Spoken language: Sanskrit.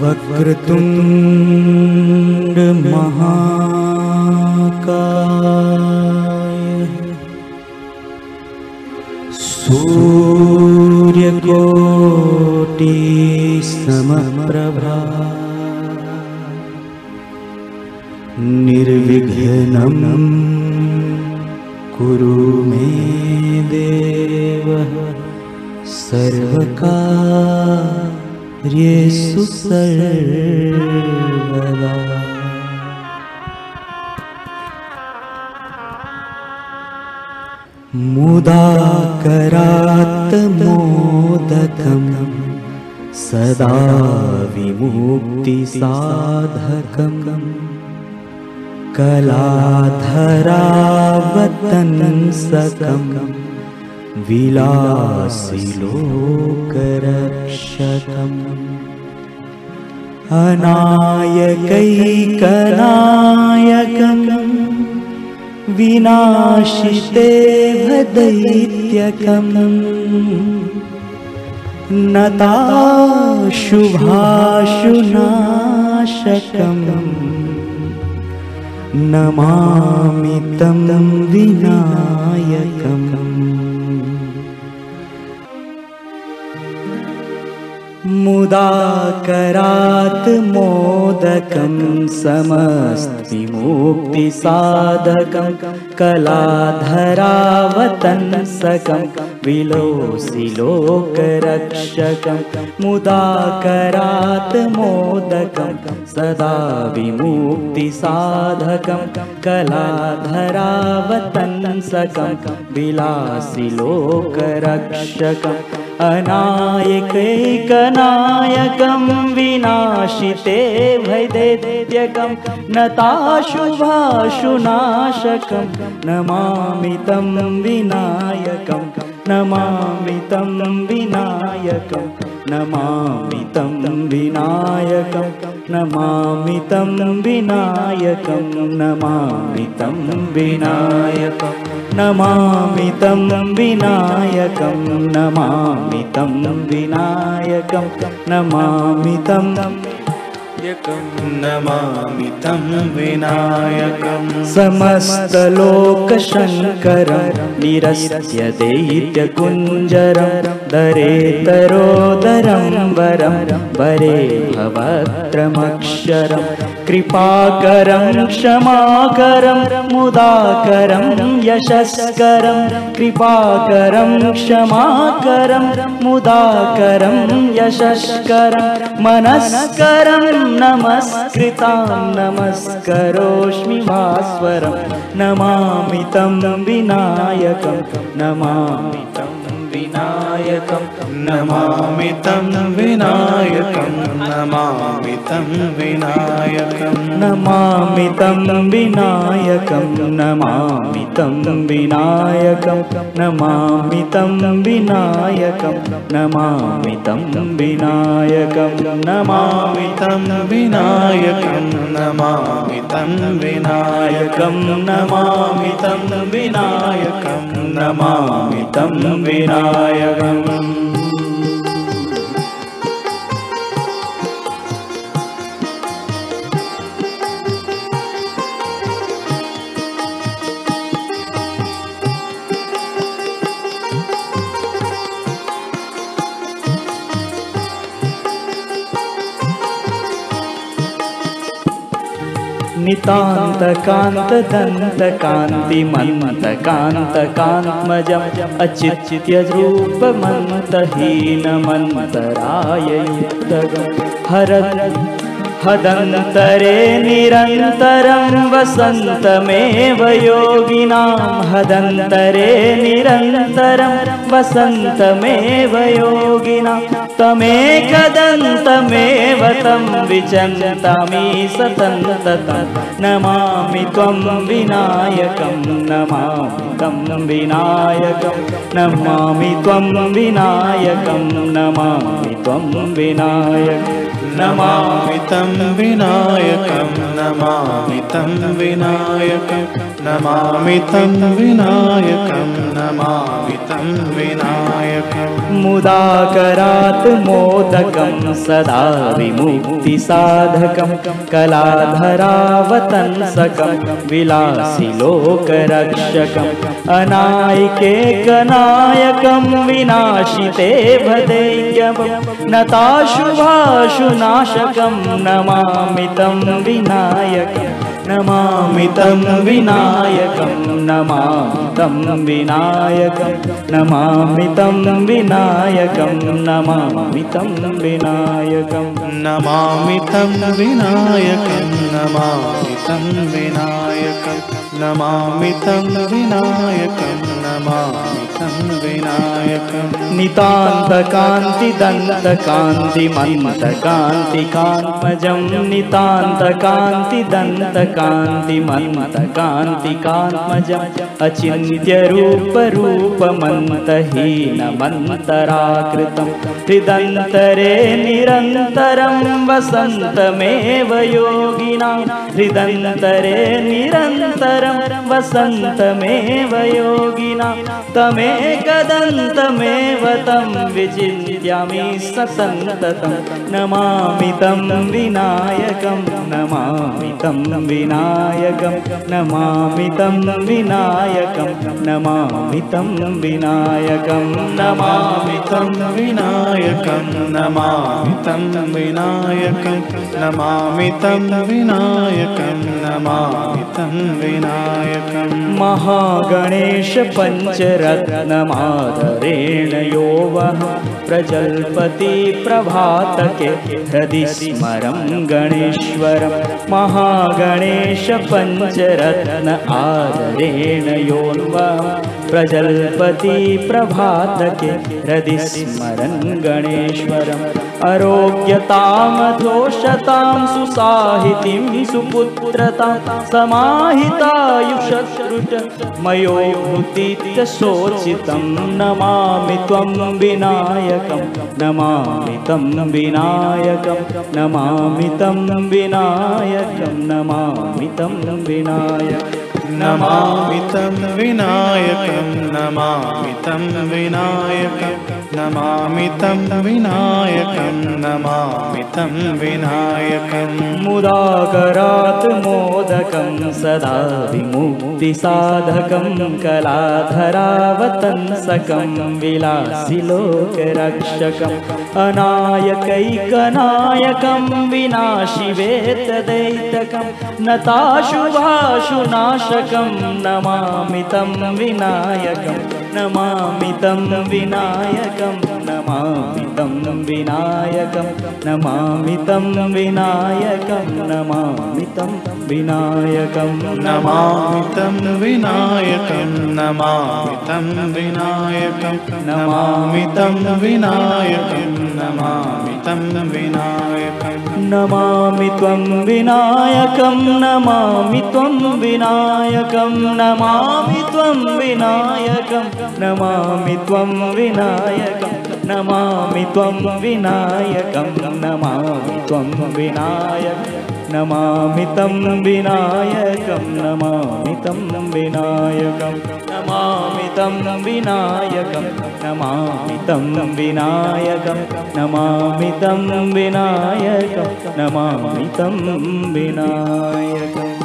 वक्रतुण्डमहाका मुदा करात मोदकङ्गं सदा विमुक्तिसाधकम् कला धरावतनं विलासिलोकरक्षकम् अनायकैकनायकम्। विनाशिते दैत्यकम् नताशुभाशुनाशकम् नमामि तं विनायकम् मुदाकरात् मोदकं समस्तिमुक्तिसाधकं कलाधरावतंसकं विलोसिलोकरक्षकं मुदाकरात् मोदकं सदा विमुक्तिसाधकं कलाधरावतंसकं विलासिलोकरक्षकम् अनायकैकनायकं विनाशिते भैदैत्यकं नताशुभाशुनाशकं नमामि तं विनायकं नमामि तं विनायकं नमामि तं विनायकं नमामि तं विनायकं नमामि तं विनायकं नमामि तं विनायकं नमामि तं विनायकं नमामि तं नमामि तं विनायकं। समस्तलोकशङ्करं निरस्य दैत्यकुञ्जरं दरेतरोदरं वरं वरे भवत्रमक्षरं। कृपाकरं क्षमाकरं मुदाकरं यशस्करं। कृपाकरं क्षमाकरं मुदाकरं यशस्करं। मनस्करं नमस्कृतां नमस्करोष्मि भास्वरं। नमामि तं विनायकं नमामि तं विनायकं नमामि तं विनायकं नमामि तं विनायकं नमामि तं विनायकं नमामि तं विनायकं नमामि तं विनायकं नमामि तं विनायकं नमामि तं विनायकं नमामि तं विनायकं नमामि तं विनायकं नमामि तं विनायकम् नितान्तकान्तदन्तकान्तिमन्तकान्तकान्त्मजम् अचित्यरूपमन्तहीनमन्तराय हर हदन्तरे निरन्तरं वसन्तमेव योगिनां। हदन्तरे निरन्तरं वसन्तमेव योगिनां तमेकदन्तमेव तं विचन्तामि सतन्ततं नमामि त्वं विनायकं नमामि तं विनायकं नमामि त्वं विनायकं नमामि त्वं विनायकम् विनायकं नमामि तं विनायकं नमामि तं विनायकं नमामि तं विनायकम् मुदाकरात् मोदकं सदा विमुक्तिसाधकं कलाधरावतंसकं विलासि लोकरक्षकम् अनायिकेकनायकं विनाशिते भदैक्यं नताशुभाशुनाशकं नमामि तं विनायकम् नमामि तं विनायकं नमामि तं विनायकं नमामि तं विनायकं नमामि तं विनायकं। नमामि तं विनायकं नमामि तं विनायकं नमामि तं विनायकं नमामि तं विनायकम् नितान्तकान्तिदन्तकान्तिमन्तकान्तिकान्मजं नितान्तकान्तिदन्तकान्तिमन्तकान्तिकान्मजम् अचिन्त्यरूपरूपमन्तहीनमन्तराकृतं। हृदन्तरे निरन्तरं वसन्तमेव योगिनां हृदन्तरे निरन्तरं वसन्तमेव योगिनां तमेकदन्तमेव तं विचिन्त्यामि ससन्ततं नमामि तं विनायकं नमामि तं विनायकं नमामि तं विनायकं नमामि तं विनायकं नमामि तं विनायकं नमामि तं विनायकं नमामि तं विनायकं नमामि तं विनायकम् महागणेश पञ्चरत्नमादरेण यो वः प्रजल्पति प्रभातके हृदि स्मरं गणेश्वरं। महागणेश पञ्चरत्न आदरेण योन्वः प्रजल्पति प्रभातके हृदि स्मरन् गणेश्वरम्। अरोग्यतामधोषतां सुसाहितिं सुपुत्रतां समाहितायुषश्रुट मयोभूतीत्य शोचितं नमामि त्वं विनायकं। नमामि तं विनायकं। नमामि तं विनायकं। नमामि तं विनायकम् नमामि तं विनायकं। नमामि तं विनायकं नमामि तं विनायकं नमामि तं विनायकम् मुदाकरात् मोदकं सदा विमुक्तिसाधकं कलाधरावतंसकं विलासि लोकरक्षकम् अनायकैकनायकं विनाशिवेतदैतकं नताशुभाशुनाशकं नमामि तं विनायकं नमामि तं विनायकं नमामि तं विनायकं नमामि तं विनायकं नमामि तं विनायकं नमामि तं विनायकं नमामि तं विनायकं नमामि तं विनायकं नमामि तं विनायकम् नमामि त्वं विनायकं नमामि त्वं विनायकं नमामि त्वं विनायकं नमामि त्वं विनायकं नमामि त्वं विनायकं नमामि त्वं विनायकं नमामि तं विनायकं नमामि तं विनायकं नमामि तं विनायकं नमामि तं विनायकं नमामि तं विनायकं नमामि तं विनायकम्